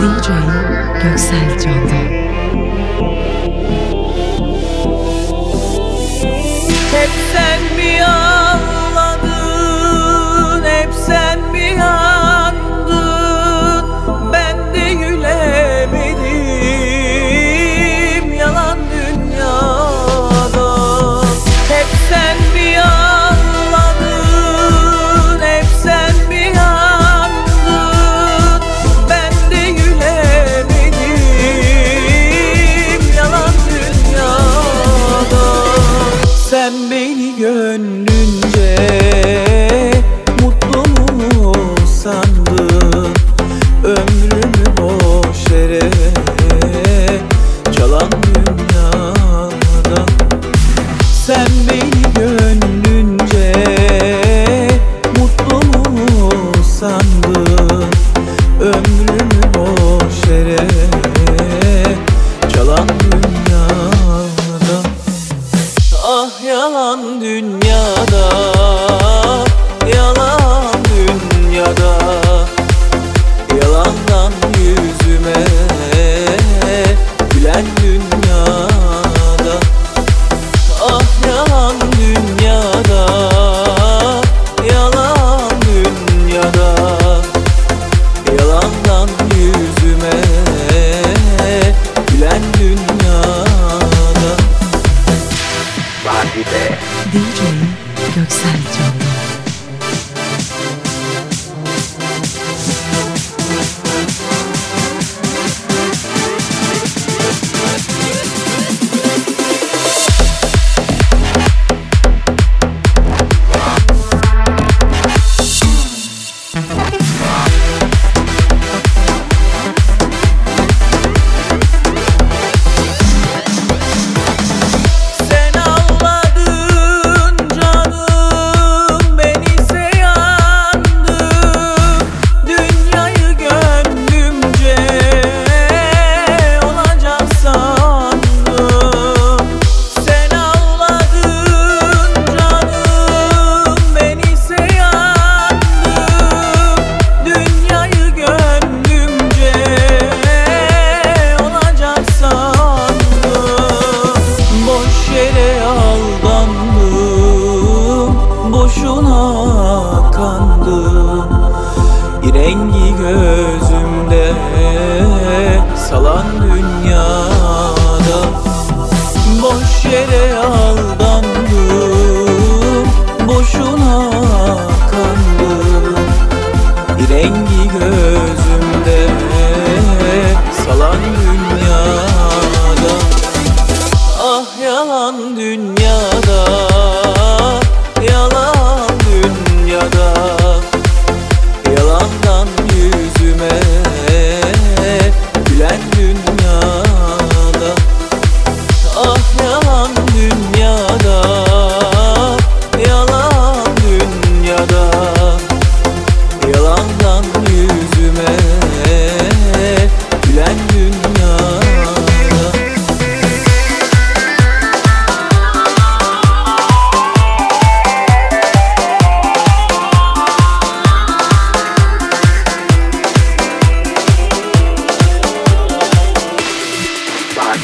DJ Göksel Can'dan.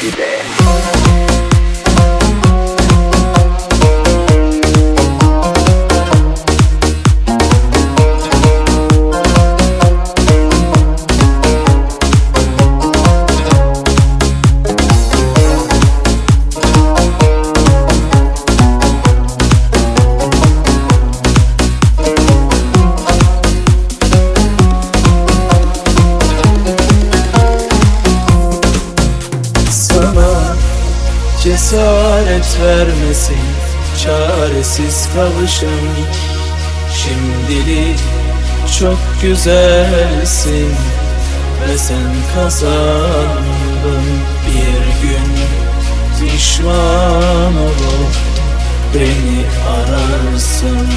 Vida. tavışım Şimdilik çok güzelsin Ve sen kazandın. Bir gün Pişman olup beni ararsın.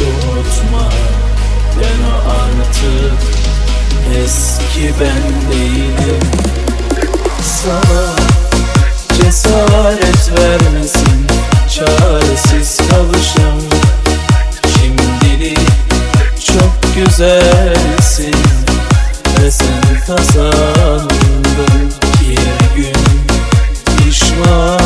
Unutma ben o artık eski ben değilim. Sana cesaret vermesin çaresiz kalışım Şimdilik çok güzelsin Ve sen kazandın. Bir gün pişman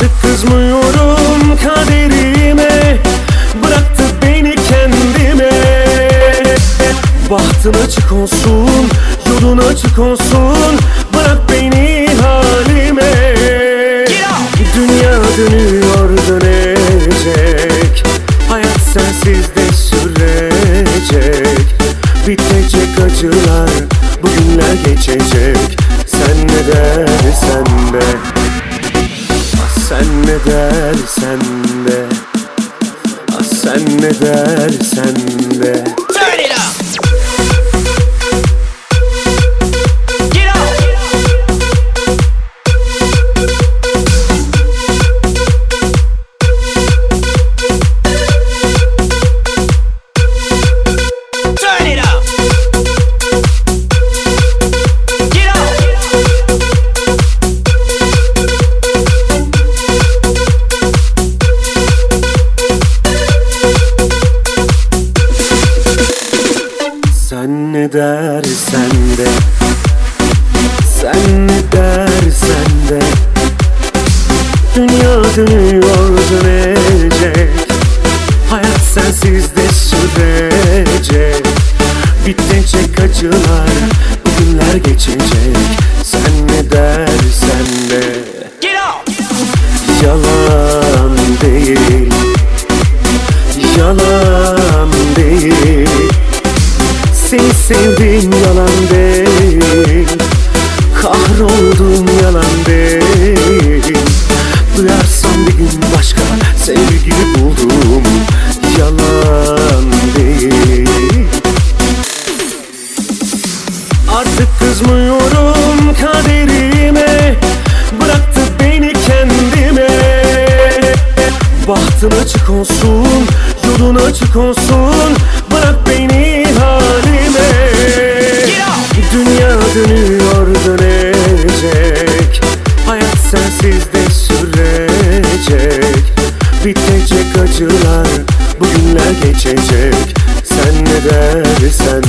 Artık kızmıyorum kaderime Bıraktı beni kendime. Bahtın açık olsun, yolun açık olsun Bırak beni halime. Dünya dönüyor dönecek Hayat sensiz de sürecek. Bitecek acılar, bugünler geçecek. ne dersen de Ah sen ne dersen de. Bahtın açık olsun, yolun açık olsun. Bırak beni halime. Dünya dönüyor dönecek. Hayat sensiz de sürecek. Bitecek acılar, bugünler geçecek. Sen ne dersen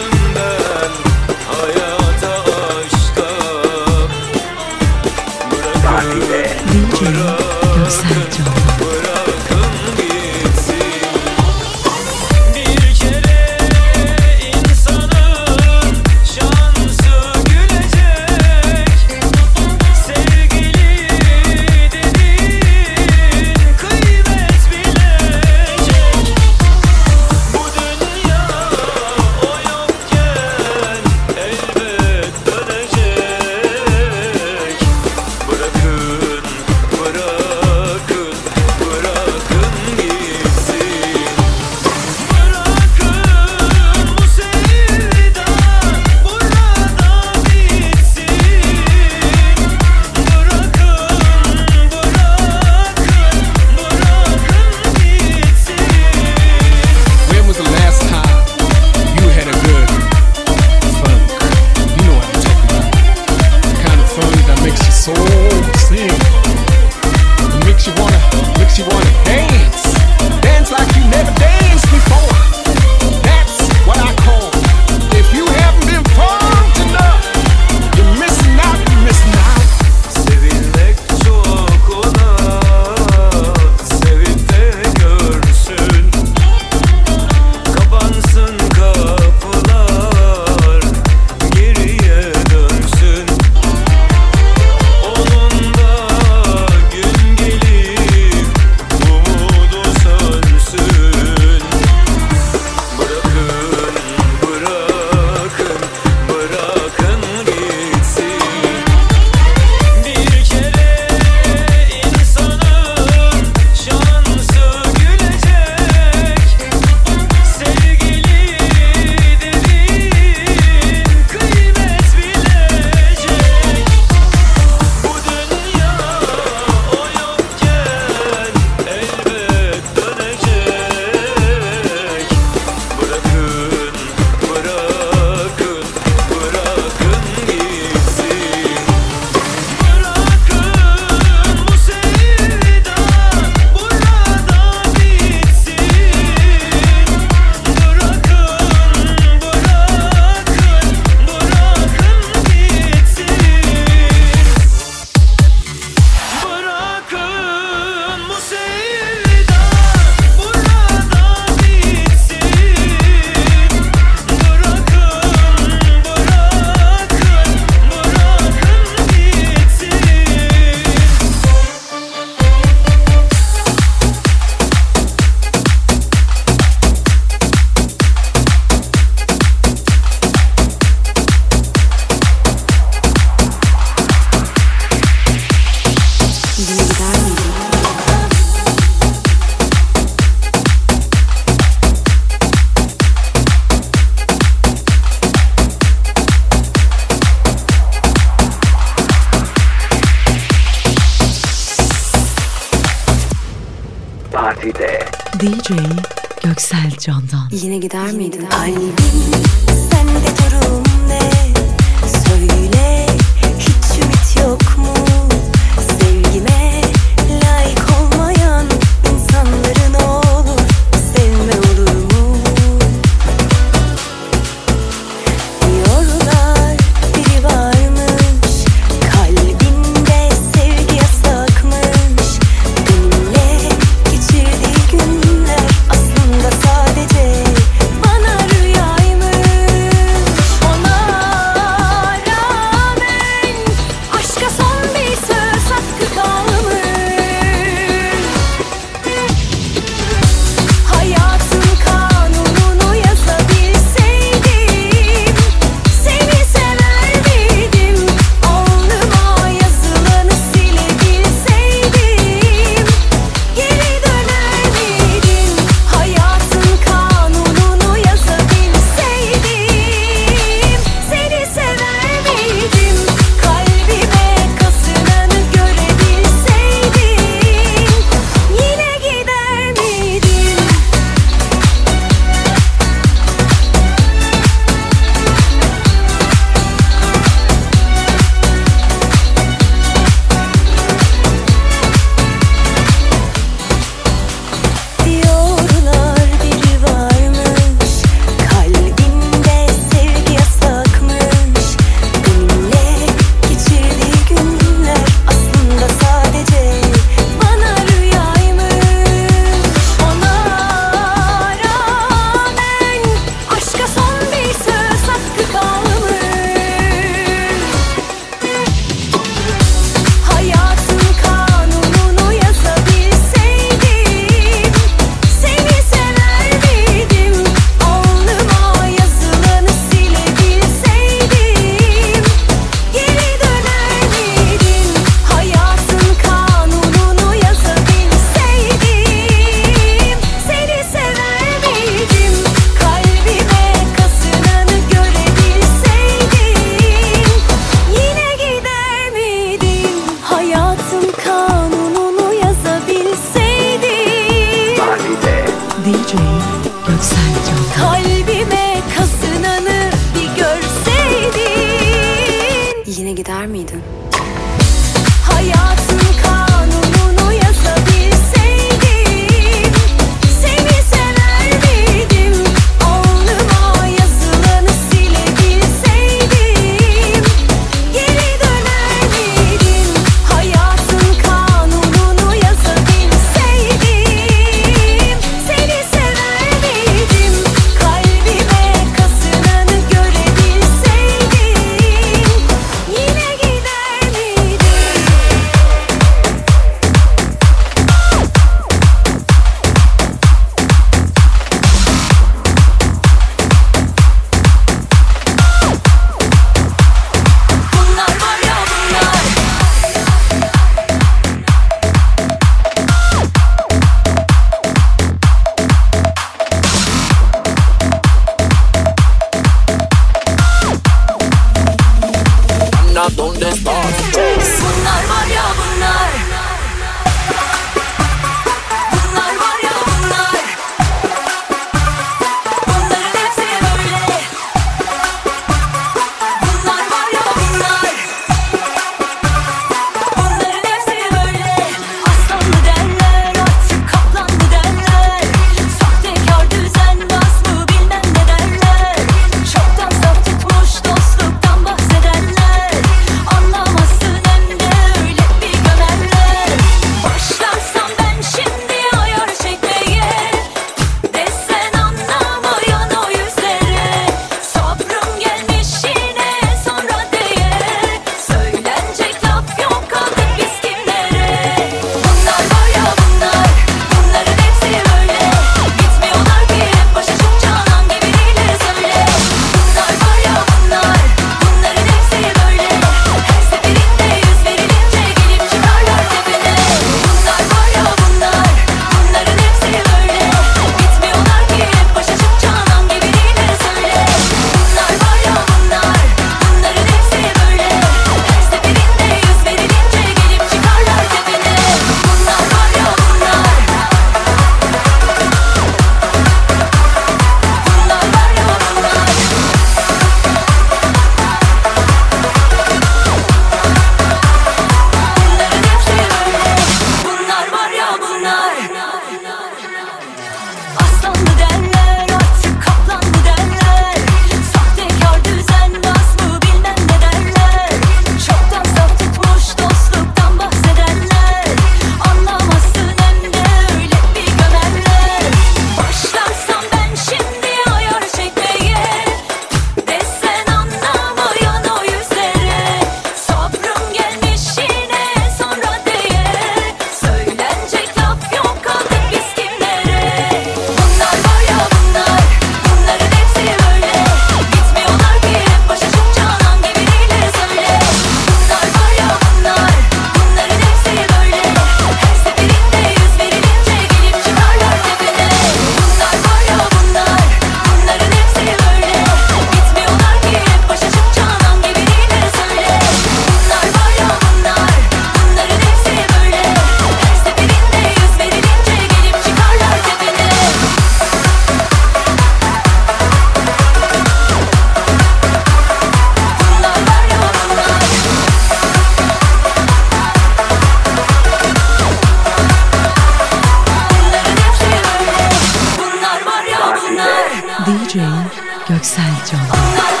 Jane Göksel Can.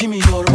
kimi yorum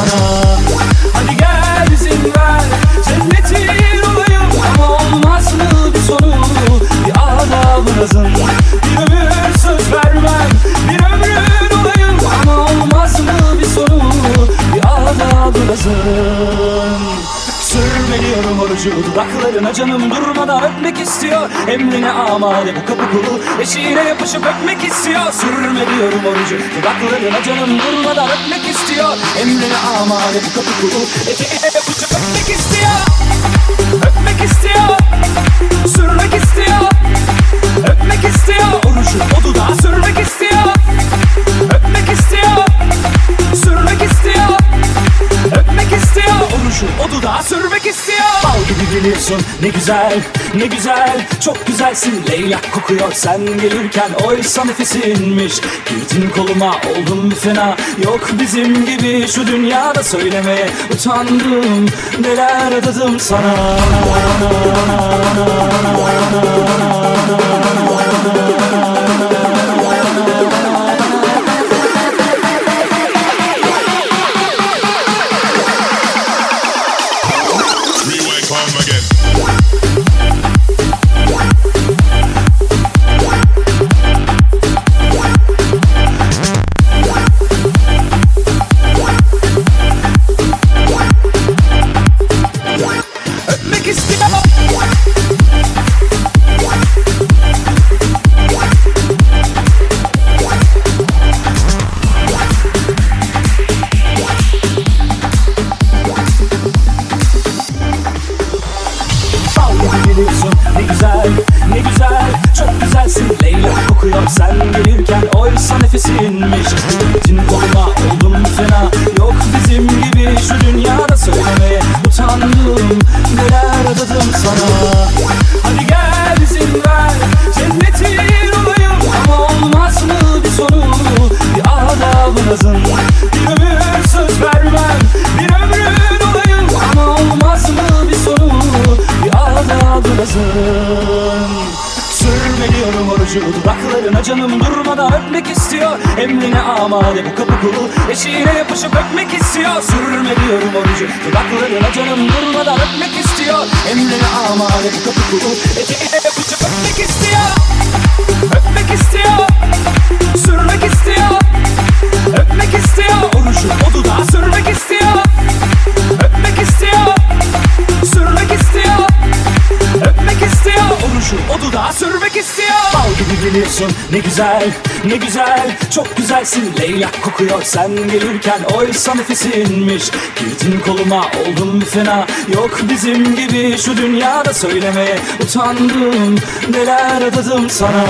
adadım Dudaklarına canım durmadan öpmek istiyor. Emrine amade bu kapı kulu. Eşiğine yapışıp öpmek istiyor. Sürme diyorum orucu. Dudaklarına canım durmadan öpmek istiyor. Emrine amade bu kapı kulu. Eşiğine yapışıp öpmek istiyor. Öpmek istiyor. Sürmek istiyor. Öpmek istiyor. Orucu o dudağa sürmek istiyor. Öpmek istiyor. Sürmek istiyor Öpmek istiyor. Orucu o dudağa sürmek istiyor. Bal gibi geliyorsun ne güzel ne güzel. Çok güzelsin. Leyla kokuyor. Sen gelirken Oysa nefesinmiş Girdin koluma oldum fena? Yok bizim gibi. Şu dünyada söylemeye utandım. Neler adadım sana Gittin koluma oldum fena. Yok bizim gibi şu dünyada söylemeye utandım Neler adadım sana. Hadi gel izin ver Cennetin olayım. Ama olmaz mı bir sonu Bir adabı nazın Bir ömür söz vermem Bir ömrün olayım. Ama olmaz mı bir sonu Bir adabı nazın Sürme diyorum orucu Dudaklarına canım durmadan öpmek istiyor. Emrine amade bu kapı kulu Eşiğine yapışıp öpmek istiyor. Sürme diyorum orucu Dudaklarına canım durmadan öpmek istiyor. Emrine amade bu kapı kulu Eşiğine yapışıp öpmek istiyor. Öpmek istiyor Sürmek istiyor. Öpmek istiyor Orucu o dudağa sürmek istiyor istiyor Orucu o dudağa sürmek istiyor. Bal gibi geliyorsun ne güzel ne güzel Çok güzelsin. Leyla kokuyor sen gelirken Oysa nefesinmiş Girdin koluma oldum fena? Yok bizim gibi şu dünyada söylemeye utandım Neler adadım sana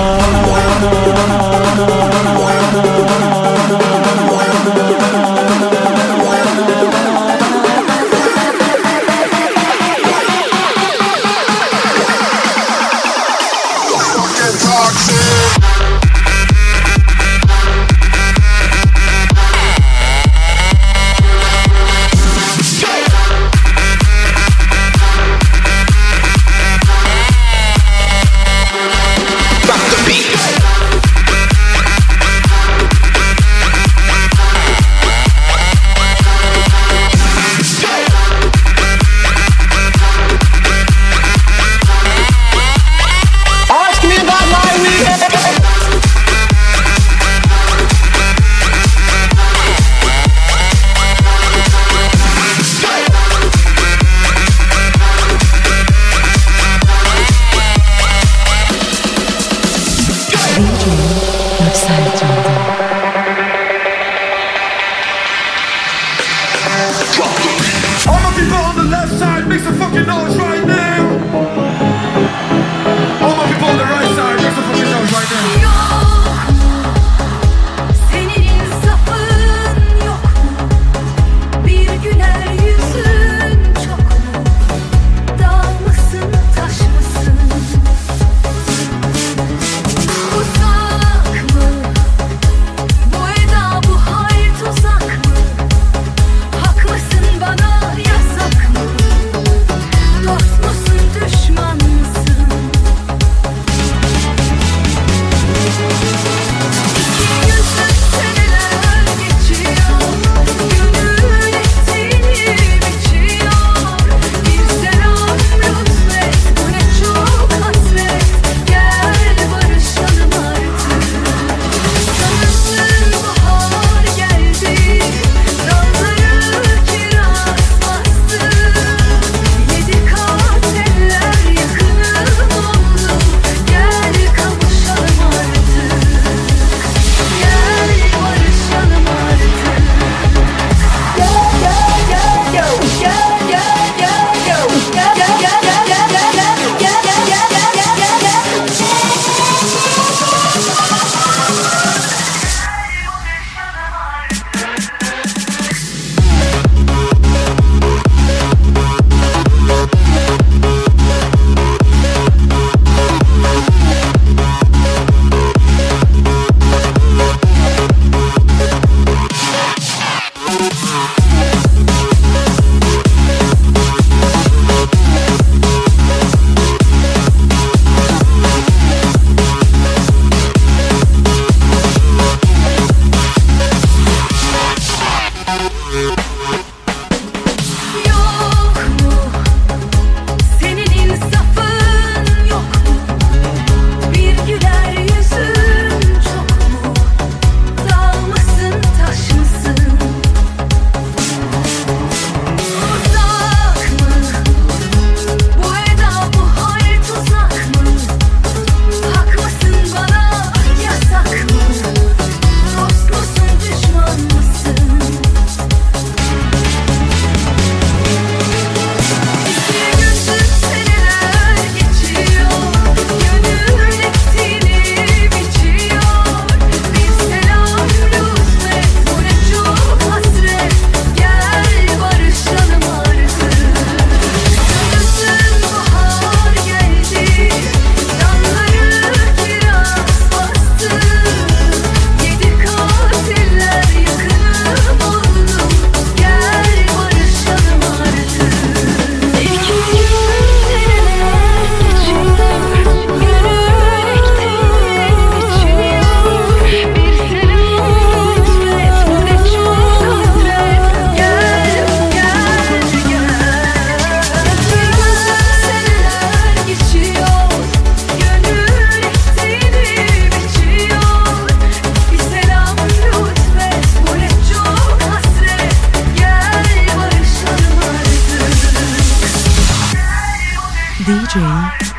DJ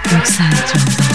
Göksel Candan.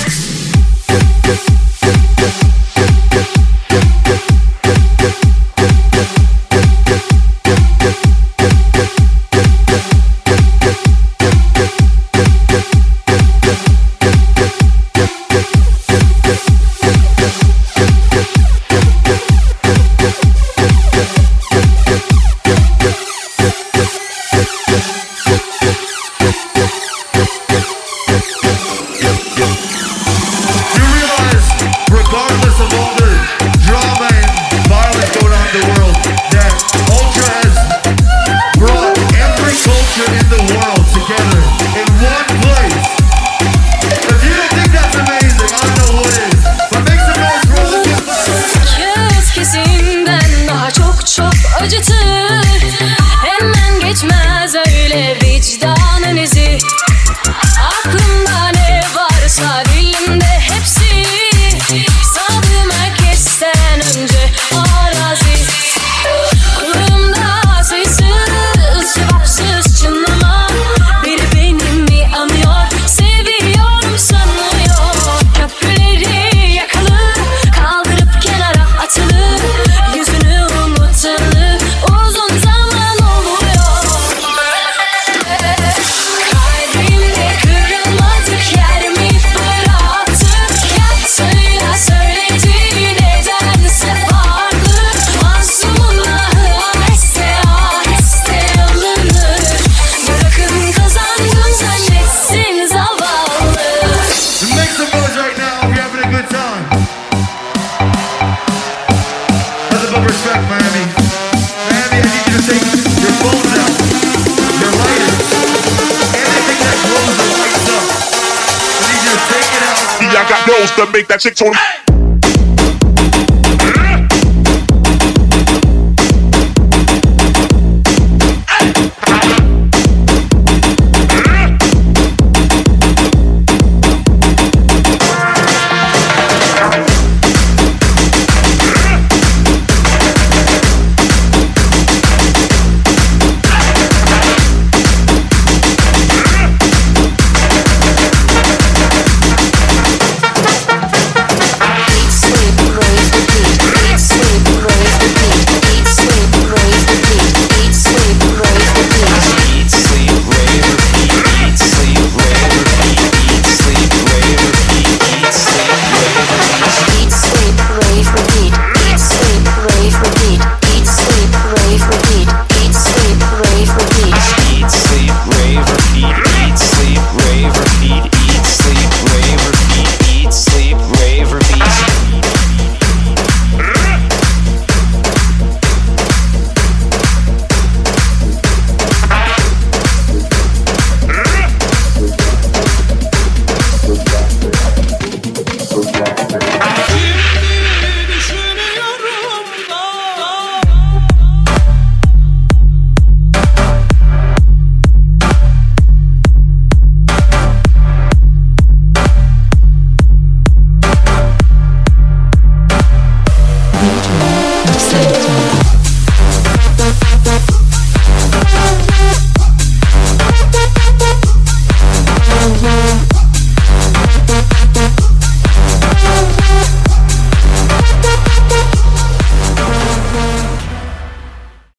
I got those to make that chick tone.